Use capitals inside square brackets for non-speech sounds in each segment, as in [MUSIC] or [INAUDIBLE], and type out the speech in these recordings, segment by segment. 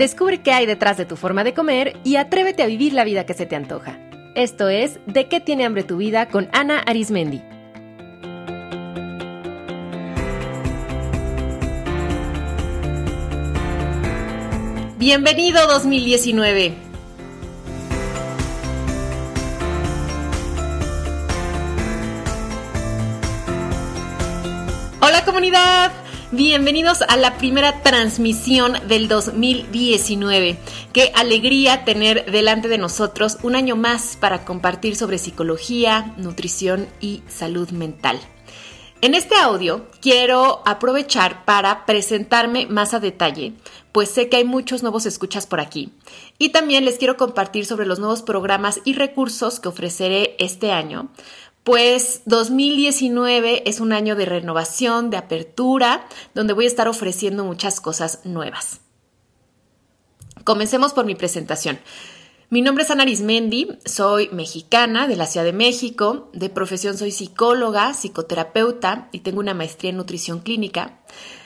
Descubre qué hay detrás de tu forma de comer y atrévete a vivir la vida que se te antoja. Esto es De qué tiene hambre tu vida con Ana Arismendi. Bienvenido 2019. Hola comunidad. Bienvenidos a la primera transmisión del 2019. Qué alegría tener delante de nosotros un año más para compartir sobre psicología, nutrición y salud mental. En este audio quiero aprovechar para presentarme más a detalle, pues sé que hay muchos nuevos escuchas por aquí. Y también les quiero compartir sobre los nuevos programas y recursos que ofreceré este año pues 2019 es un año de renovación, de apertura, donde voy a estar ofreciendo muchas cosas nuevas. Comencemos por mi presentación. Mi nombre es Ana Arismendi, soy mexicana de la Ciudad de México, de profesión soy psicóloga, psicoterapeuta y tengo una maestría en nutrición clínica.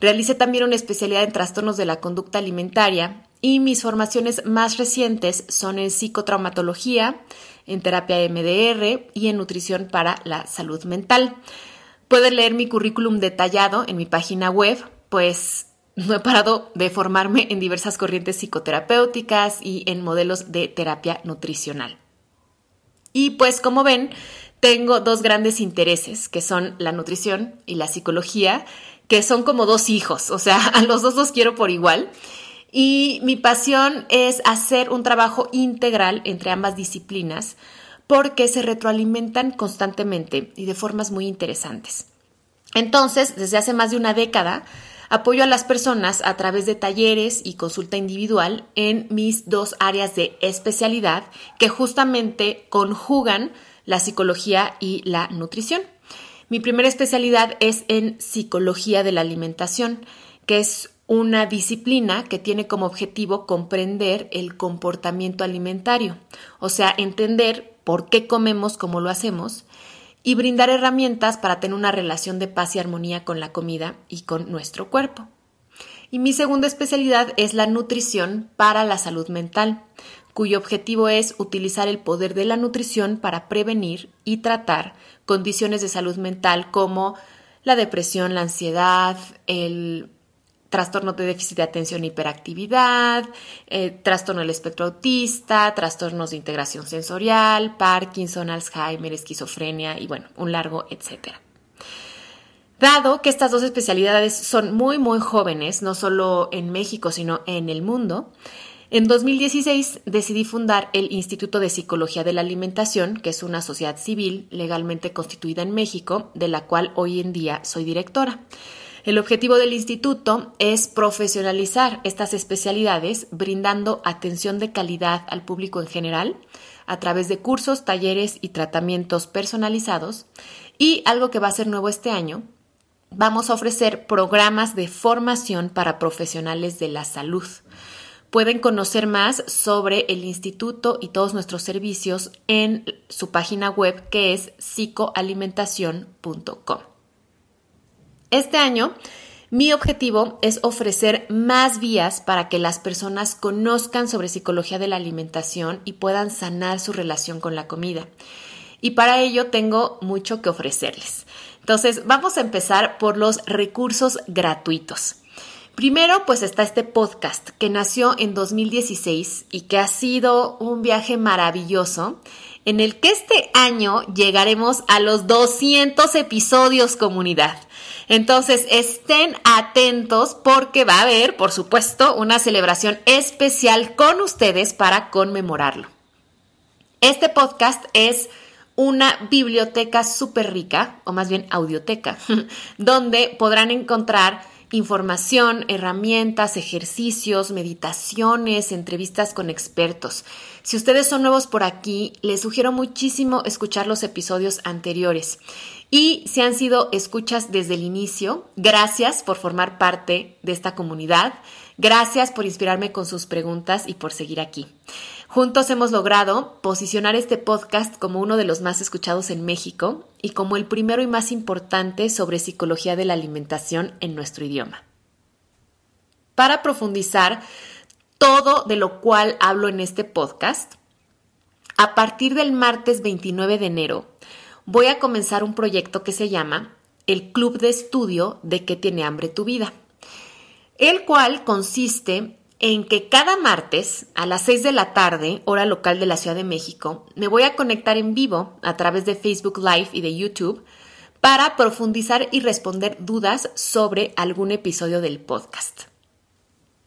Realicé también una especialidad en trastornos de la conducta alimentaria y mis formaciones más recientes son en psicotraumatología, en terapia MDR y en nutrición para la salud mental. Pueden leer mi currículum detallado en mi página web, pues no he parado de formarme en diversas corrientes psicoterapéuticas y en modelos de terapia nutricional. Y pues como ven, tengo dos grandes intereses, que son la nutrición y la psicología, que son como dos hijos, o sea, [LAUGHS] a los dos los quiero por igual. Y mi pasión es hacer un trabajo integral entre ambas disciplinas porque se retroalimentan constantemente y de formas muy interesantes. Entonces, desde hace más de una década, apoyo a las personas a través de talleres y consulta individual en mis dos áreas de especialidad que justamente conjugan la psicología y la nutrición. Mi primera especialidad es en psicología de la alimentación, que es una disciplina que tiene como objetivo comprender el comportamiento alimentario, o sea, entender por qué comemos como lo hacemos y brindar herramientas para tener una relación de paz y armonía con la comida y con nuestro cuerpo. Y mi segunda especialidad es la nutrición para la salud mental, cuyo objetivo es utilizar el poder de la nutrición para prevenir y tratar condiciones de salud mental como la depresión, la ansiedad, el trastorno de déficit de atención e hiperactividad, eh, trastorno del espectro autista, trastornos de integración sensorial, Parkinson, Alzheimer, esquizofrenia y bueno, un largo etcétera. Dado que estas dos especialidades son muy muy jóvenes, no solo en México, sino en el mundo, en 2016 decidí fundar el Instituto de Psicología de la Alimentación, que es una sociedad civil legalmente constituida en México, de la cual hoy en día soy directora. El objetivo del instituto es profesionalizar estas especialidades brindando atención de calidad al público en general a través de cursos, talleres y tratamientos personalizados. Y algo que va a ser nuevo este año, vamos a ofrecer programas de formación para profesionales de la salud. Pueden conocer más sobre el instituto y todos nuestros servicios en su página web que es psicoalimentación.com. Este año, mi objetivo es ofrecer más vías para que las personas conozcan sobre psicología de la alimentación y puedan sanar su relación con la comida. Y para ello tengo mucho que ofrecerles. Entonces, vamos a empezar por los recursos gratuitos. Primero, pues está este podcast que nació en 2016 y que ha sido un viaje maravilloso en el que este año llegaremos a los 200 episodios comunidad. Entonces, estén atentos porque va a haber, por supuesto, una celebración especial con ustedes para conmemorarlo. Este podcast es una biblioteca súper rica, o más bien audioteca, [LAUGHS] donde podrán encontrar información, herramientas, ejercicios, meditaciones, entrevistas con expertos. Si ustedes son nuevos por aquí, les sugiero muchísimo escuchar los episodios anteriores. Y si han sido escuchas desde el inicio, gracias por formar parte de esta comunidad. Gracias por inspirarme con sus preguntas y por seguir aquí. Juntos hemos logrado posicionar este podcast como uno de los más escuchados en México y como el primero y más importante sobre psicología de la alimentación en nuestro idioma. Para profundizar todo de lo cual hablo en este podcast, a partir del martes 29 de enero voy a comenzar un proyecto que se llama el Club de Estudio de qué tiene hambre tu vida, el cual consiste en que cada martes a las 6 de la tarde, hora local de la Ciudad de México, me voy a conectar en vivo a través de Facebook Live y de YouTube para profundizar y responder dudas sobre algún episodio del podcast.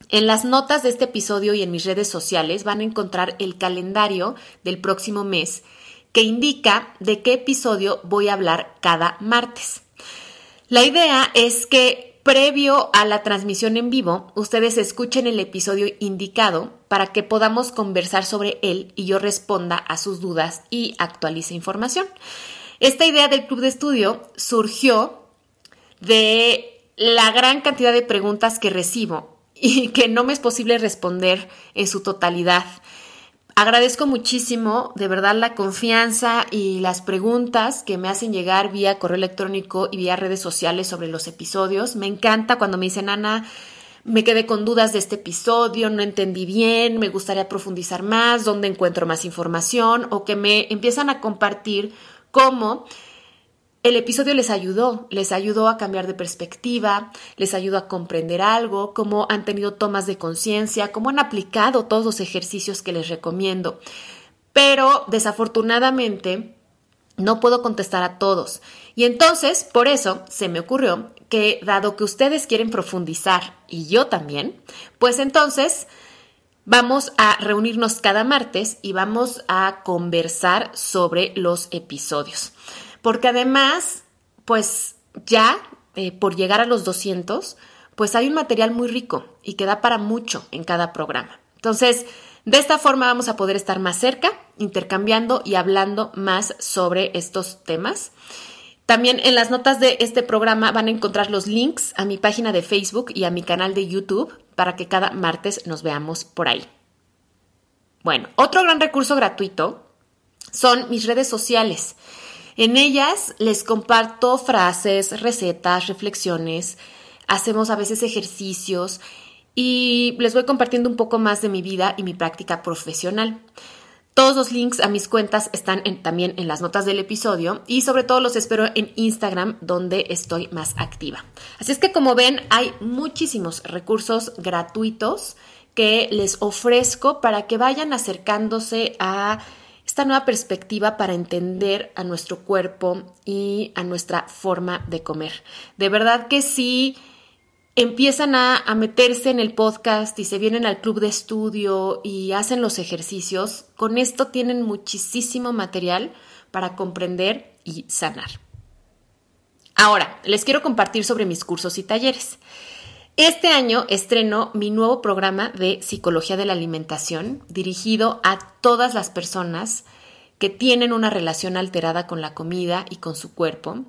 En las notas de este episodio y en mis redes sociales van a encontrar el calendario del próximo mes que indica de qué episodio voy a hablar cada martes. La idea es que previo a la transmisión en vivo, ustedes escuchen el episodio indicado para que podamos conversar sobre él y yo responda a sus dudas y actualice información. Esta idea del club de estudio surgió de la gran cantidad de preguntas que recibo y que no me es posible responder en su totalidad. Agradezco muchísimo, de verdad, la confianza y las preguntas que me hacen llegar vía correo electrónico y vía redes sociales sobre los episodios. Me encanta cuando me dicen, Ana, me quedé con dudas de este episodio, no entendí bien, me gustaría profundizar más, dónde encuentro más información o que me empiezan a compartir cómo el episodio les ayudó, les ayudó a cambiar de perspectiva, les ayudó a comprender algo, cómo han tenido tomas de conciencia, cómo han aplicado todos los ejercicios que les recomiendo. Pero desafortunadamente no puedo contestar a todos. Y entonces, por eso, se me ocurrió que, dado que ustedes quieren profundizar y yo también, pues entonces vamos a reunirnos cada martes y vamos a conversar sobre los episodios porque además, pues ya eh, por llegar a los 200, pues hay un material muy rico y que da para mucho en cada programa. Entonces, de esta forma vamos a poder estar más cerca, intercambiando y hablando más sobre estos temas. También en las notas de este programa van a encontrar los links a mi página de Facebook y a mi canal de YouTube para que cada martes nos veamos por ahí. Bueno, otro gran recurso gratuito son mis redes sociales. En ellas les comparto frases, recetas, reflexiones, hacemos a veces ejercicios y les voy compartiendo un poco más de mi vida y mi práctica profesional. Todos los links a mis cuentas están también en las notas del episodio y sobre todo los espero en Instagram donde estoy más activa. Así es que como ven hay muchísimos recursos gratuitos que les ofrezco para que vayan acercándose a esta nueva perspectiva para entender a nuestro cuerpo y a nuestra forma de comer. De verdad que si empiezan a, a, meterse en el podcast y se vienen al club de estudio y hacen los ejercicios, con esto tienen muchísimo material para comprender y sanar. Ahora, les quiero compartir sobre mis cursos y talleres. Este año estreno mi nuevo programa de Psicología de la Alimentación dirigido a todas las personas que tienen una relación alterada con la comida y con su cuerpo,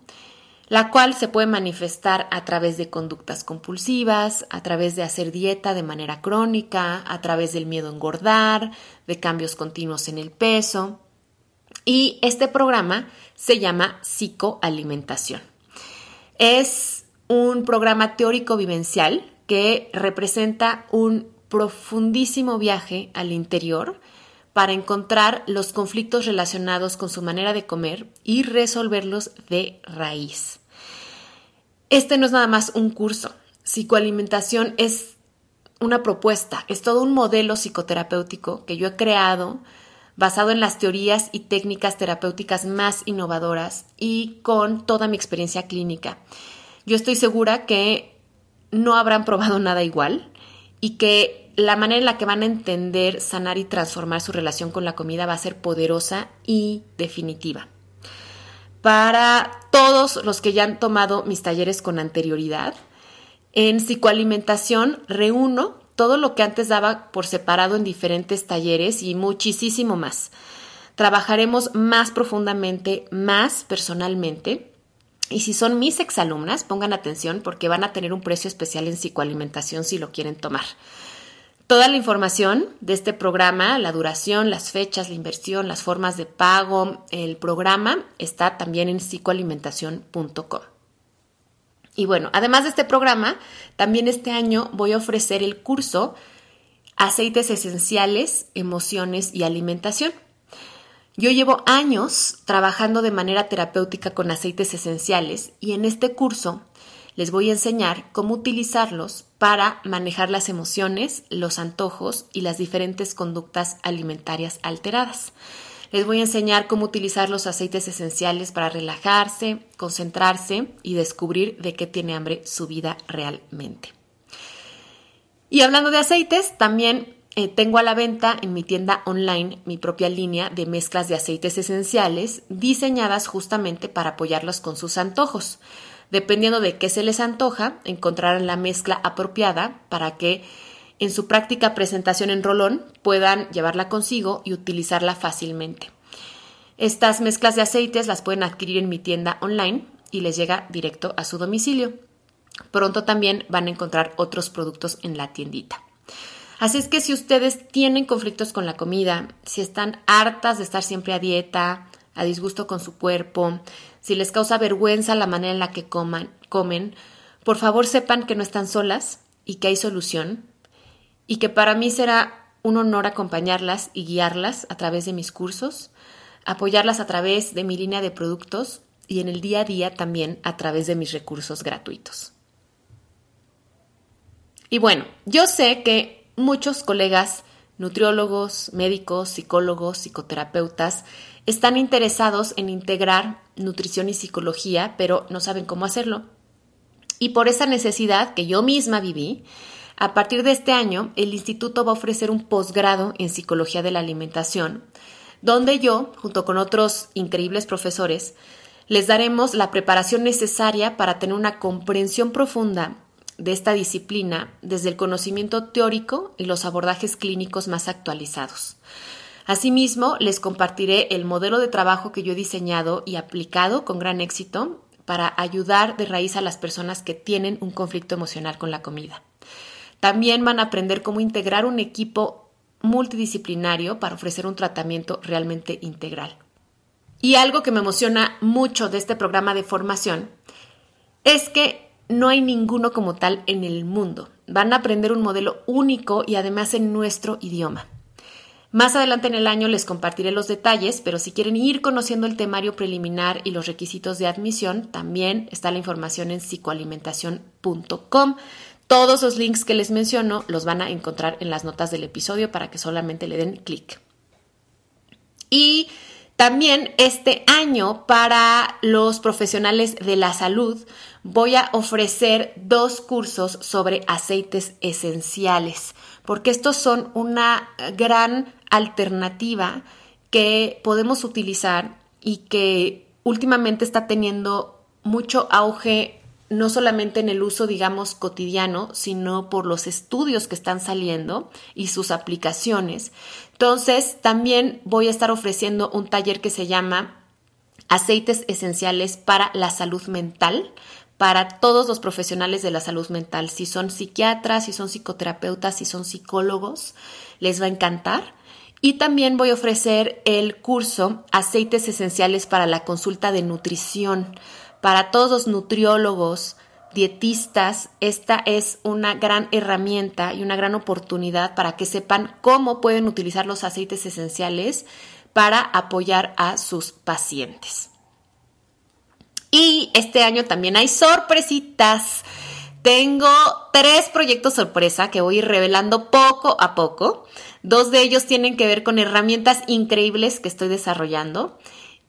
la cual se puede manifestar a través de conductas compulsivas, a través de hacer dieta de manera crónica, a través del miedo a engordar, de cambios continuos en el peso. Y este programa se llama Psicoalimentación. Es un programa teórico vivencial que representa un profundísimo viaje al interior para encontrar los conflictos relacionados con su manera de comer y resolverlos de raíz. Este no es nada más un curso. Psicoalimentación es una propuesta, es todo un modelo psicoterapéutico que yo he creado basado en las teorías y técnicas terapéuticas más innovadoras y con toda mi experiencia clínica. Yo estoy segura que no habrán probado nada igual y que la manera en la que van a entender, sanar y transformar su relación con la comida va a ser poderosa y definitiva. Para todos los que ya han tomado mis talleres con anterioridad, en psicoalimentación reúno todo lo que antes daba por separado en diferentes talleres y muchísimo más. Trabajaremos más profundamente, más personalmente y si son mis exalumnas, pongan atención porque van a tener un precio especial en psicoalimentación si lo quieren tomar. Toda la información de este programa, la duración, las fechas, la inversión, las formas de pago, el programa está también en psicoalimentación.com. Y bueno, además de este programa, también este año voy a ofrecer el curso aceites esenciales, emociones y alimentación. Yo llevo años trabajando de manera terapéutica con aceites esenciales y en este curso les voy a enseñar cómo utilizarlos para manejar las emociones, los antojos y las diferentes conductas alimentarias alteradas. Les voy a enseñar cómo utilizar los aceites esenciales para relajarse, concentrarse y descubrir de qué tiene hambre su vida realmente. Y hablando de aceites, también eh, tengo a la venta en mi tienda online mi propia línea de mezclas de aceites esenciales diseñadas justamente para apoyarlos con sus antojos. Dependiendo de qué se les antoja, encontrarán la mezcla apropiada para que en su práctica presentación en rolón puedan llevarla consigo y utilizarla fácilmente. Estas mezclas de aceites las pueden adquirir en mi tienda online y les llega directo a su domicilio. Pronto también van a encontrar otros productos en la tiendita. Así es que si ustedes tienen conflictos con la comida, si están hartas de estar siempre a dieta, a disgusto con su cuerpo, si les causa vergüenza la manera en la que coman, comen, por favor sepan que no están solas y que hay solución y que para mí será un honor acompañarlas y guiarlas a través de mis cursos, apoyarlas a través de mi línea de productos y en el día a día también a través de mis recursos gratuitos. Y bueno, yo sé que muchos colegas nutriólogos, médicos, psicólogos, psicoterapeutas están interesados en integrar nutrición y psicología, pero no saben cómo hacerlo. Y por esa necesidad que yo misma viví, a partir de este año el instituto va a ofrecer un posgrado en psicología de la alimentación, donde yo, junto con otros increíbles profesores, les daremos la preparación necesaria para tener una comprensión profunda de esta disciplina desde el conocimiento teórico y los abordajes clínicos más actualizados. Asimismo, les compartiré el modelo de trabajo que yo he diseñado y aplicado con gran éxito para ayudar de raíz a las personas que tienen un conflicto emocional con la comida. También van a aprender cómo integrar un equipo multidisciplinario para ofrecer un tratamiento realmente integral. Y algo que me emociona mucho de este programa de formación es que no hay ninguno como tal en el mundo. Van a aprender un modelo único y además en nuestro idioma. Más adelante en el año les compartiré los detalles, pero si quieren ir conociendo el temario preliminar y los requisitos de admisión, también está la información en psicoalimentación.com. Todos los links que les menciono los van a encontrar en las notas del episodio para que solamente le den clic. Y también este año para los profesionales de la salud voy a ofrecer dos cursos sobre aceites esenciales, porque estos son una gran alternativa que podemos utilizar y que últimamente está teniendo mucho auge no solamente en el uso, digamos, cotidiano, sino por los estudios que están saliendo y sus aplicaciones. Entonces, también voy a estar ofreciendo un taller que se llama Aceites Esenciales para la Salud Mental, para todos los profesionales de la salud mental. Si son psiquiatras, si son psicoterapeutas, si son psicólogos, les va a encantar. Y también voy a ofrecer el curso Aceites Esenciales para la Consulta de Nutrición. Para todos los nutriólogos, dietistas, esta es una gran herramienta y una gran oportunidad para que sepan cómo pueden utilizar los aceites esenciales para apoyar a sus pacientes. Y este año también hay sorpresitas. Tengo tres proyectos sorpresa que voy a ir revelando poco a poco. Dos de ellos tienen que ver con herramientas increíbles que estoy desarrollando.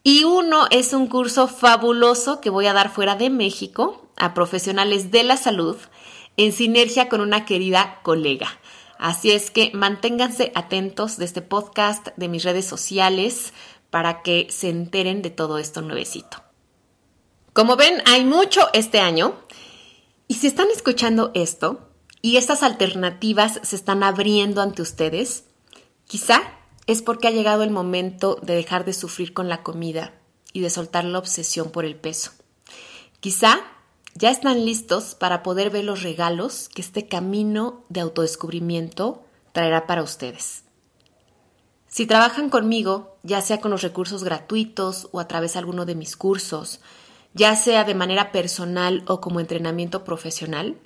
Y uno es un curso fabuloso que voy a dar fuera de México a profesionales de la salud en sinergia con una querida colega. Así es que manténganse atentos de este podcast, de mis redes sociales, para que se enteren de todo esto nuevecito. Como ven, hay mucho este año. Y si están escuchando esto, y estas alternativas se están abriendo ante ustedes, quizá es porque ha llegado el momento de dejar de sufrir con la comida y de soltar la obsesión por el peso. Quizá ya están listos para poder ver los regalos que este camino de autodescubrimiento traerá para ustedes. Si trabajan conmigo, ya sea con los recursos gratuitos o a través de alguno de mis cursos, ya sea de manera personal o como entrenamiento profesional,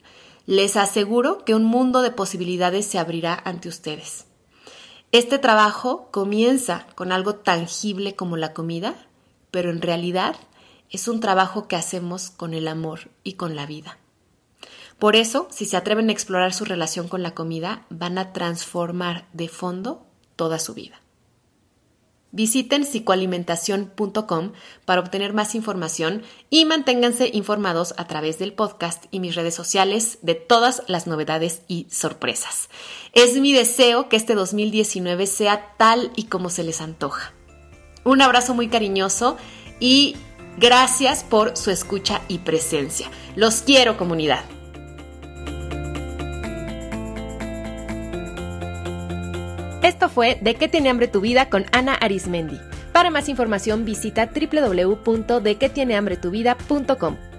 Les aseguro que un mundo de posibilidades se abrirá ante ustedes. Este trabajo comienza con algo tangible como la comida, pero en realidad es un trabajo que hacemos con el amor y con la vida. Por eso, si se atreven a explorar su relación con la comida, van a transformar de fondo toda su vida. Visiten psicoalimentación.com para obtener más información y manténganse informados a través del podcast y mis redes sociales de todas las novedades y sorpresas. Es mi deseo que este 2019 sea tal y como se les antoja. Un abrazo muy cariñoso y gracias por su escucha y presencia. Los quiero comunidad. Esto fue De qué tiene hambre tu vida con Ana Arismendi. Para más información visita www.dequetienehambretuvida.com.